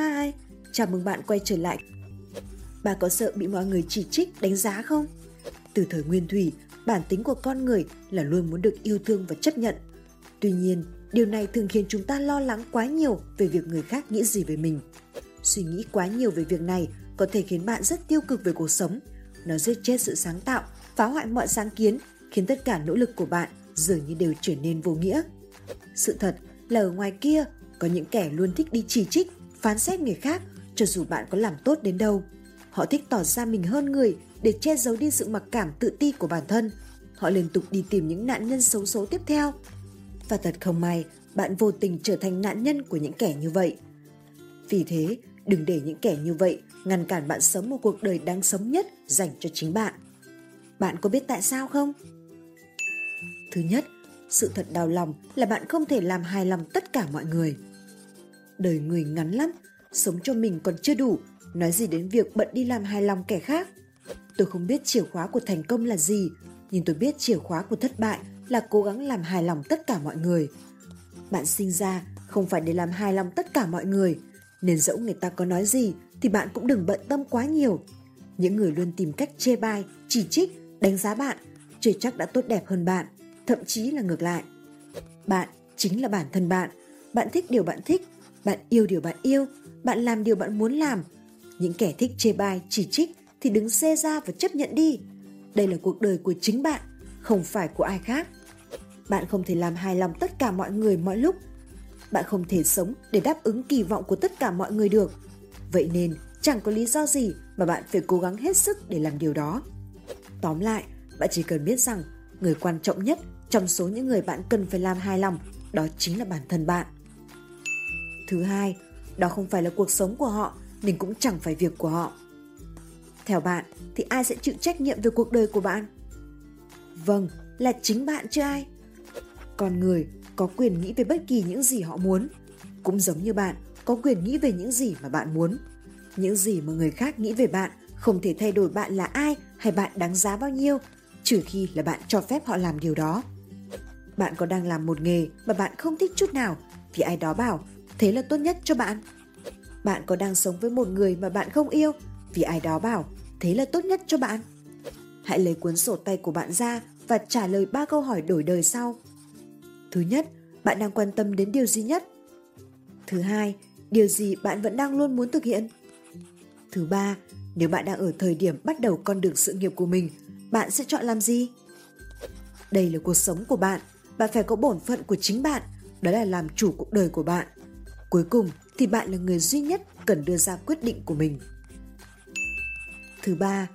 Hi, chào mừng bạn quay trở lại. Bà có sợ bị mọi người chỉ trích, đánh giá không? Từ thời nguyên thủy, bản tính của con người là luôn muốn được yêu thương và chấp nhận. Tuy nhiên, điều này thường khiến chúng ta lo lắng quá nhiều về việc người khác nghĩ gì về mình. Suy nghĩ quá nhiều về việc này có thể khiến bạn rất tiêu cực về cuộc sống. Nó giết chết sự sáng tạo, phá hoại mọi sáng kiến, khiến tất cả nỗ lực của bạn dường như đều trở nên vô nghĩa. Sự thật là ở ngoài kia có những kẻ luôn thích đi chỉ trích, phán xét người khác cho dù bạn có làm tốt đến đâu. Họ thích tỏ ra mình hơn người để che giấu đi sự mặc cảm tự ti của bản thân. Họ liên tục đi tìm những nạn nhân xấu số tiếp theo. Và thật không may, bạn vô tình trở thành nạn nhân của những kẻ như vậy. Vì thế, đừng để những kẻ như vậy ngăn cản bạn sống một cuộc đời đáng sống nhất dành cho chính bạn. Bạn có biết tại sao không? Thứ nhất, sự thật đau lòng là bạn không thể làm hài lòng tất cả mọi người. Đời người ngắn lắm, sống cho mình còn chưa đủ, nói gì đến việc bận đi làm hài lòng kẻ khác. Tôi không biết chìa khóa của thành công là gì, nhưng tôi biết chìa khóa của thất bại là cố gắng làm hài lòng tất cả mọi người. Bạn sinh ra không phải để làm hài lòng tất cả mọi người, nên dẫu người ta có nói gì thì bạn cũng đừng bận tâm quá nhiều. Những người luôn tìm cách chê bai, chỉ trích, đánh giá bạn, chưa chắc đã tốt đẹp hơn bạn, thậm chí là ngược lại. Bạn chính là bản thân bạn, bạn thích điều bạn thích, bạn yêu điều bạn yêu, bạn làm điều bạn muốn làm. Những kẻ thích chê bai, chỉ trích thì đứng xê ra và chấp nhận đi. Đây là cuộc đời của chính bạn, không phải của ai khác. Bạn không thể làm hài lòng tất cả mọi người mọi lúc. Bạn không thể sống để đáp ứng kỳ vọng của tất cả mọi người được. Vậy nên, chẳng có lý do gì mà bạn phải cố gắng hết sức để làm điều đó. Tóm lại, bạn chỉ cần biết rằng người quan trọng nhất trong số những người bạn cần phải làm hài lòng đó chính là bản thân bạn. Thứ hai, đó không phải là cuộc sống của họ nên cũng chẳng phải việc của họ. Theo bạn thì ai sẽ chịu trách nhiệm về cuộc đời của bạn? Vâng, là chính bạn chứ ai. Con người có quyền nghĩ về bất kỳ những gì họ muốn. Cũng giống như bạn có quyền nghĩ về những gì mà bạn muốn. Những gì mà người khác nghĩ về bạn không thể thay đổi bạn là ai hay bạn đáng giá bao nhiêu, trừ khi là bạn cho phép họ làm điều đó. Bạn có đang làm một nghề mà bạn không thích chút nào vì ai đó bảo thế là tốt nhất cho bạn. Bạn có đang sống với một người mà bạn không yêu vì ai đó bảo thế là tốt nhất cho bạn. Hãy lấy cuốn sổ tay của bạn ra và trả lời ba câu hỏi đổi đời sau. Thứ nhất, bạn đang quan tâm đến điều gì nhất? Thứ hai, điều gì bạn vẫn đang luôn muốn thực hiện? Thứ ba, nếu bạn đang ở thời điểm bắt đầu con đường sự nghiệp của mình, bạn sẽ chọn làm gì? Đây là cuộc sống của bạn, bạn phải có bổn phận của chính bạn, đó là làm chủ cuộc đời của bạn. Cuối cùng thì bạn là người duy nhất cần đưa ra quyết định của mình. Thứ ba,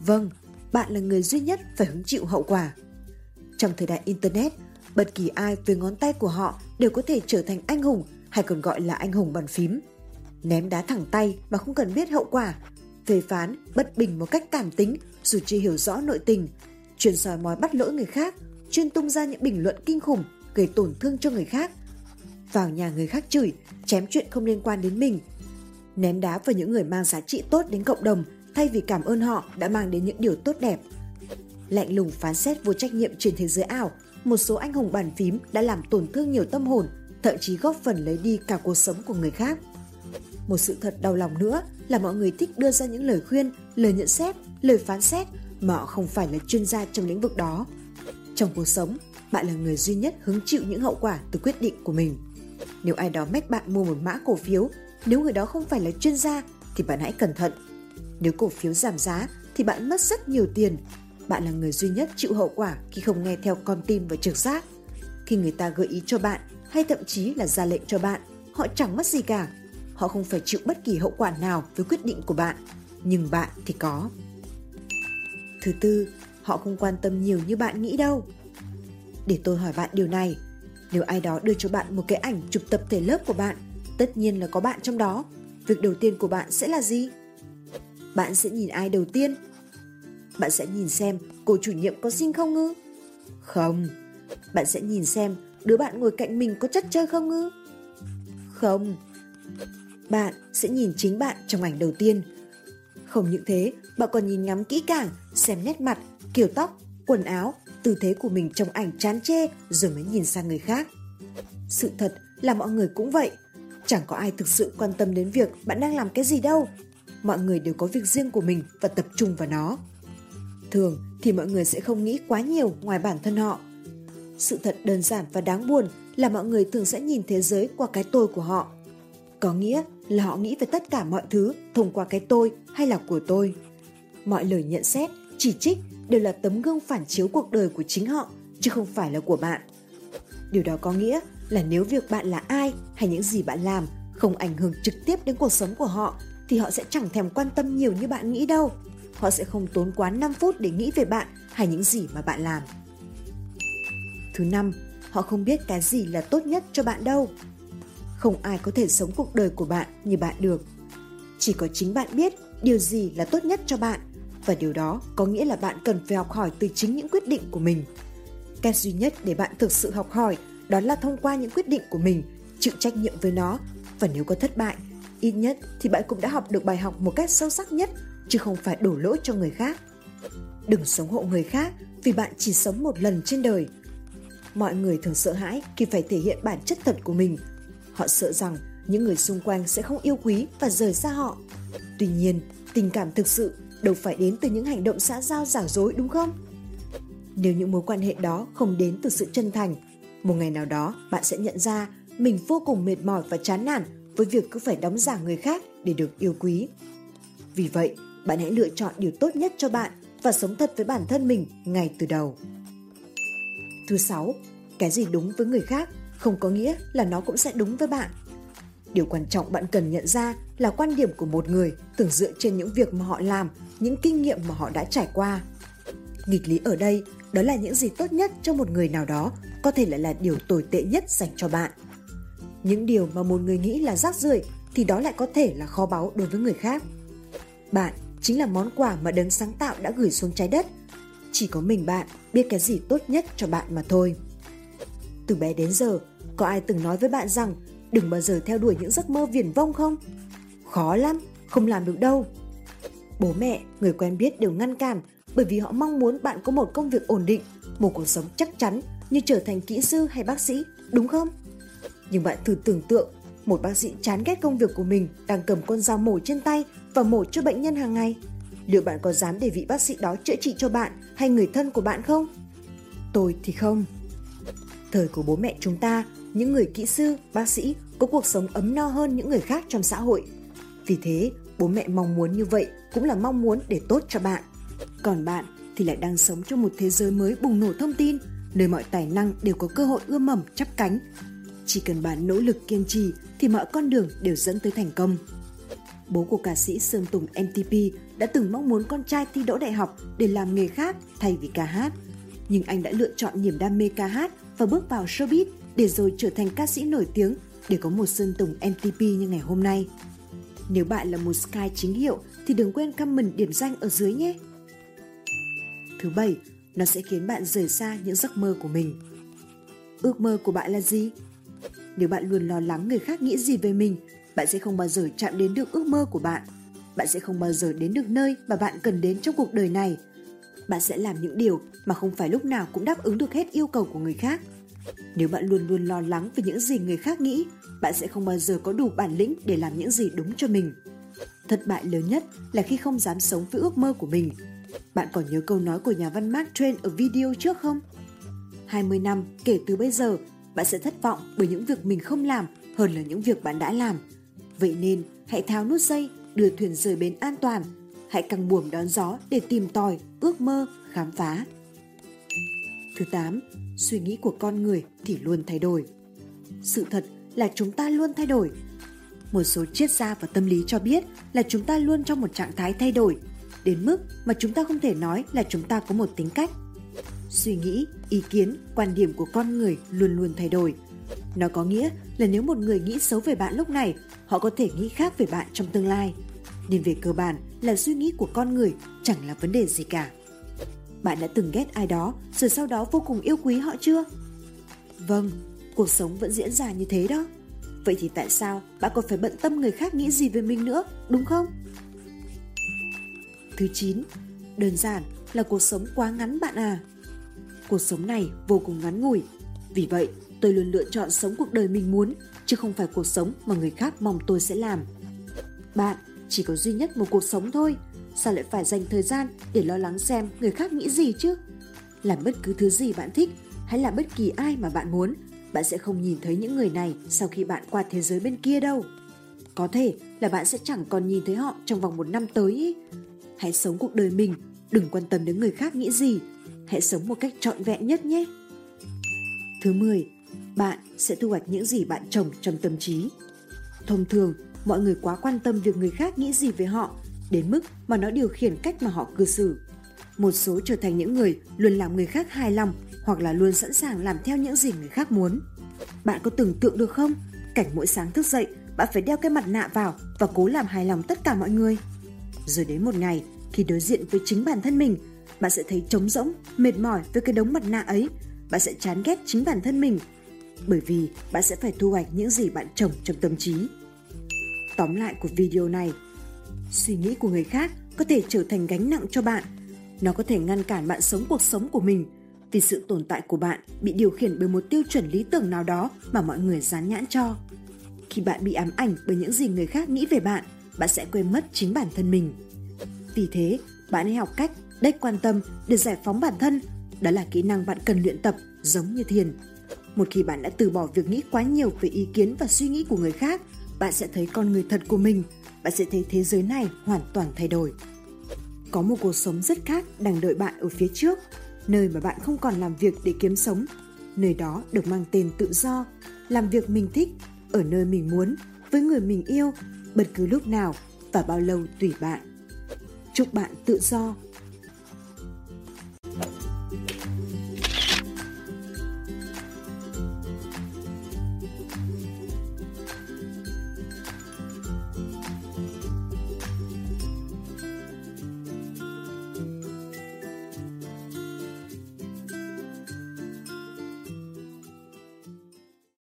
vâng, bạn là người duy nhất phải hứng chịu hậu quả. Trong thời đại Internet, bất kỳ ai với ngón tay của họ đều có thể trở thành anh hùng hay còn gọi là anh hùng bàn phím. Ném đá thẳng tay mà không cần biết hậu quả, phê phán, bất bình một cách cảm tính dù chưa hiểu rõ nội tình, chuyên soi mói bắt lỗi người khác, chuyên tung ra những bình luận kinh khủng gây tổn thương cho người khác, vào nhà người khác chửi, chém chuyện không liên quan đến mình, ném đá vào những người mang giá trị tốt đến cộng đồng thay vì cảm ơn họ đã mang đến những điều tốt đẹp. Lạnh lùng phán xét vô trách nhiệm trên thế giới ảo, một số anh hùng bàn phím đã làm tổn thương nhiều tâm hồn, thậm chí góp phần lấy đi cả cuộc sống của người khác. Một sự thật đau lòng nữa là mọi người thích đưa ra những lời khuyên, lời nhận xét, lời phán xét mà họ không phải là chuyên gia trong lĩnh vực đó. Trong cuộc sống, bạn là người duy nhất hứng chịu những hậu quả từ quyết định của mình. Nếu ai đó mách bạn mua một mã cổ phiếu, nếu người đó không phải là chuyên gia thì bạn hãy cẩn thận. Nếu cổ phiếu giảm giá thì bạn mất rất nhiều tiền. Bạn là người duy nhất chịu hậu quả khi không nghe theo con tim và trực giác. Khi người ta gợi ý cho bạn hay thậm chí là ra lệnh cho bạn, họ chẳng mất gì cả. Họ không phải chịu bất kỳ hậu quả nào với quyết định của bạn, nhưng bạn thì có. Thứ tư, họ không quan tâm nhiều như bạn nghĩ đâu. Để tôi hỏi bạn điều này, nếu ai đó đưa cho bạn một cái ảnh chụp tập thể lớp của bạn, tất nhiên là có bạn trong đó. Việc đầu tiên của bạn sẽ là gì? Bạn sẽ nhìn ai đầu tiên? Bạn sẽ nhìn xem cô chủ nhiệm có xinh không ngư? Không. Bạn sẽ nhìn xem đứa bạn ngồi cạnh mình có chất chơi không ngư? Không. Bạn sẽ nhìn chính bạn trong ảnh đầu tiên. Không những thế, bạn còn nhìn ngắm kỹ càng, xem nét mặt, kiểu tóc, quần áo, tư thế của mình trong ảnh chán chê rồi mới nhìn sang người khác. Sự thật là mọi người cũng vậy. chẳng có ai thực sự quan tâm đến việc bạn đang làm cái gì đâu. Mọi người đều có việc riêng của mình và tập trung vào nó. Thường thì mọi người sẽ không nghĩ quá nhiều ngoài bản thân họ. Sự thật đơn giản và đáng buồn là mọi người thường sẽ nhìn thế giới qua cái tôi của họ. Có nghĩa là họ nghĩ về tất cả mọi thứ thông qua cái tôi hay là của tôi. Mọi lời nhận xét, chỉ trích đều là tấm gương phản chiếu cuộc đời của chính họ chứ không phải là của bạn. Điều đó có nghĩa là nếu việc bạn là ai hay những gì bạn làm không ảnh hưởng trực tiếp đến cuộc sống của họ thì họ sẽ chẳng thèm quan tâm nhiều như bạn nghĩ đâu. Họ sẽ không tốn quá 5 phút để nghĩ về bạn hay những gì mà bạn làm. Thứ năm, họ không biết cái gì là tốt nhất cho bạn đâu. Không ai có thể sống cuộc đời của bạn như bạn được. Chỉ có chính bạn biết điều gì là tốt nhất cho bạn và điều đó có nghĩa là bạn cần phải học hỏi từ chính những quyết định của mình. Cách duy nhất để bạn thực sự học hỏi đó là thông qua những quyết định của mình, chịu trách nhiệm với nó và nếu có thất bại, ít nhất thì bạn cũng đã học được bài học một cách sâu sắc nhất chứ không phải đổ lỗi cho người khác. Đừng sống hộ người khác vì bạn chỉ sống một lần trên đời. Mọi người thường sợ hãi khi phải thể hiện bản chất thật của mình. Họ sợ rằng những người xung quanh sẽ không yêu quý và rời xa họ. Tuy nhiên, tình cảm thực sự đâu phải đến từ những hành động xã giao giả dối đúng không? Nếu những mối quan hệ đó không đến từ sự chân thành, một ngày nào đó bạn sẽ nhận ra mình vô cùng mệt mỏi và chán nản với việc cứ phải đóng giả người khác để được yêu quý. Vì vậy, bạn hãy lựa chọn điều tốt nhất cho bạn và sống thật với bản thân mình ngay từ đầu. Thứ sáu, cái gì đúng với người khác không có nghĩa là nó cũng sẽ đúng với bạn. Điều quan trọng bạn cần nhận ra là quan điểm của một người tưởng dựa trên những việc mà họ làm, những kinh nghiệm mà họ đã trải qua. Nghịch lý ở đây đó là những gì tốt nhất cho một người nào đó có thể lại là điều tồi tệ nhất dành cho bạn. Những điều mà một người nghĩ là rác rưởi thì đó lại có thể là kho báu đối với người khác. Bạn chính là món quà mà đấng sáng tạo đã gửi xuống trái đất. Chỉ có mình bạn biết cái gì tốt nhất cho bạn mà thôi. Từ bé đến giờ, có ai từng nói với bạn rằng đừng bao giờ theo đuổi những giấc mơ viển vông không? Khó lắm, không làm được đâu. Bố mẹ, người quen biết đều ngăn cản bởi vì họ mong muốn bạn có một công việc ổn định, một cuộc sống chắc chắn như trở thành kỹ sư hay bác sĩ, đúng không? Nhưng bạn thử tưởng tượng một bác sĩ chán ghét công việc của mình đang cầm con dao mổ trên tay và mổ cho bệnh nhân hàng ngày. Liệu bạn có dám để vị bác sĩ đó chữa trị cho bạn hay người thân của bạn không? Tôi thì không. Thời của bố mẹ chúng ta, những người kỹ sư, bác sĩ có cuộc sống ấm no hơn những người khác trong xã hội. Vì thế, bố mẹ mong muốn như vậy cũng là mong muốn để tốt cho bạn. Còn bạn thì lại đang sống trong một thế giới mới bùng nổ thông tin, nơi mọi tài năng đều có cơ hội ươm mầm chắp cánh. Chỉ cần bạn nỗ lực kiên trì thì mọi con đường đều dẫn tới thành công. Bố của ca sĩ Sơn Tùng MTP đã từng mong muốn con trai thi đỗ đại học để làm nghề khác thay vì ca hát. Nhưng anh đã lựa chọn niềm đam mê ca hát và bước vào showbiz để rồi trở thành ca sĩ nổi tiếng để có một Sơn Tùng MTP như ngày hôm nay. Nếu bạn là một Sky chính hiệu thì đừng quên comment điểm danh ở dưới nhé. Thứ bảy, nó sẽ khiến bạn rời xa những giấc mơ của mình. Ước mơ của bạn là gì? Nếu bạn luôn lo lắng người khác nghĩ gì về mình, bạn sẽ không bao giờ chạm đến được ước mơ của bạn. Bạn sẽ không bao giờ đến được nơi mà bạn cần đến trong cuộc đời này. Bạn sẽ làm những điều mà không phải lúc nào cũng đáp ứng được hết yêu cầu của người khác. Nếu bạn luôn luôn lo lắng về những gì người khác nghĩ, bạn sẽ không bao giờ có đủ bản lĩnh để làm những gì đúng cho mình. Thất bại lớn nhất là khi không dám sống với ước mơ của mình. Bạn còn nhớ câu nói của nhà văn Mark Twain ở video trước không? 20 năm kể từ bây giờ, bạn sẽ thất vọng bởi những việc mình không làm hơn là những việc bạn đã làm. Vậy nên, hãy tháo nút dây, đưa thuyền rời bến an toàn. Hãy căng buồm đón gió để tìm tòi, ước mơ, khám phá. Thứ 8. Suy nghĩ của con người thì luôn thay đổi. Sự thật là chúng ta luôn thay đổi. Một số triết gia và tâm lý cho biết là chúng ta luôn trong một trạng thái thay đổi, đến mức mà chúng ta không thể nói là chúng ta có một tính cách. Suy nghĩ, ý kiến, quan điểm của con người luôn luôn thay đổi. Nó có nghĩa là nếu một người nghĩ xấu về bạn lúc này, họ có thể nghĩ khác về bạn trong tương lai. Nên về cơ bản là suy nghĩ của con người chẳng là vấn đề gì cả. Bạn đã từng ghét ai đó rồi sau đó vô cùng yêu quý họ chưa? Vâng, cuộc sống vẫn diễn ra như thế đó. Vậy thì tại sao bạn còn phải bận tâm người khác nghĩ gì về mình nữa, đúng không? Thứ 9. Đơn giản là cuộc sống quá ngắn bạn à. Cuộc sống này vô cùng ngắn ngủi. Vì vậy, Tôi luôn lựa chọn sống cuộc đời mình muốn, chứ không phải cuộc sống mà người khác mong tôi sẽ làm. Bạn chỉ có duy nhất một cuộc sống thôi, sao lại phải dành thời gian để lo lắng xem người khác nghĩ gì chứ? Làm bất cứ thứ gì bạn thích hay là bất kỳ ai mà bạn muốn, bạn sẽ không nhìn thấy những người này sau khi bạn qua thế giới bên kia đâu. Có thể là bạn sẽ chẳng còn nhìn thấy họ trong vòng một năm tới. Ý. Hãy sống cuộc đời mình, đừng quan tâm đến người khác nghĩ gì. Hãy sống một cách trọn vẹn nhất nhé. Thứ 10. Bạn sẽ thu hoạch những gì bạn trồng trong tâm trí. Thông thường, mọi người quá quan tâm việc người khác nghĩ gì về họ đến mức mà nó điều khiển cách mà họ cư xử. Một số trở thành những người luôn làm người khác hài lòng hoặc là luôn sẵn sàng làm theo những gì người khác muốn. Bạn có tưởng tượng được không? Cảnh mỗi sáng thức dậy, bạn phải đeo cái mặt nạ vào và cố làm hài lòng tất cả mọi người. Rồi đến một ngày, khi đối diện với chính bản thân mình, bạn sẽ thấy trống rỗng, mệt mỏi với cái đống mặt nạ ấy. Bạn sẽ chán ghét chính bản thân mình. Bởi vì bạn sẽ phải thu hoạch những gì bạn trồng trong tâm trí. Tóm lại của video này, suy nghĩ của người khác có thể trở thành gánh nặng cho bạn. Nó có thể ngăn cản bạn sống cuộc sống của mình vì sự tồn tại của bạn bị điều khiển bởi một tiêu chuẩn lý tưởng nào đó mà mọi người dán nhãn cho. Khi bạn bị ám ảnh bởi những gì người khác nghĩ về bạn, bạn sẽ quên mất chính bản thân mình. Vì thế, bạn hãy học cách đếch quan tâm để giải phóng bản thân. Đó là kỹ năng bạn cần luyện tập giống như thiền. Một khi bạn đã từ bỏ việc nghĩ quá nhiều về ý kiến và suy nghĩ của người khác, bạn sẽ thấy con người thật của mình. Bạn sẽ thấy thế giới này hoàn toàn thay đổi. Có một cuộc sống rất khác đang đợi bạn ở phía trước nơi mà bạn không còn làm việc để kiếm sống. Nơi đó được mang tên tự do, làm việc mình thích, ở nơi mình muốn, với người mình yêu, bất cứ lúc nào và bao lâu tùy bạn. Chúc bạn tự do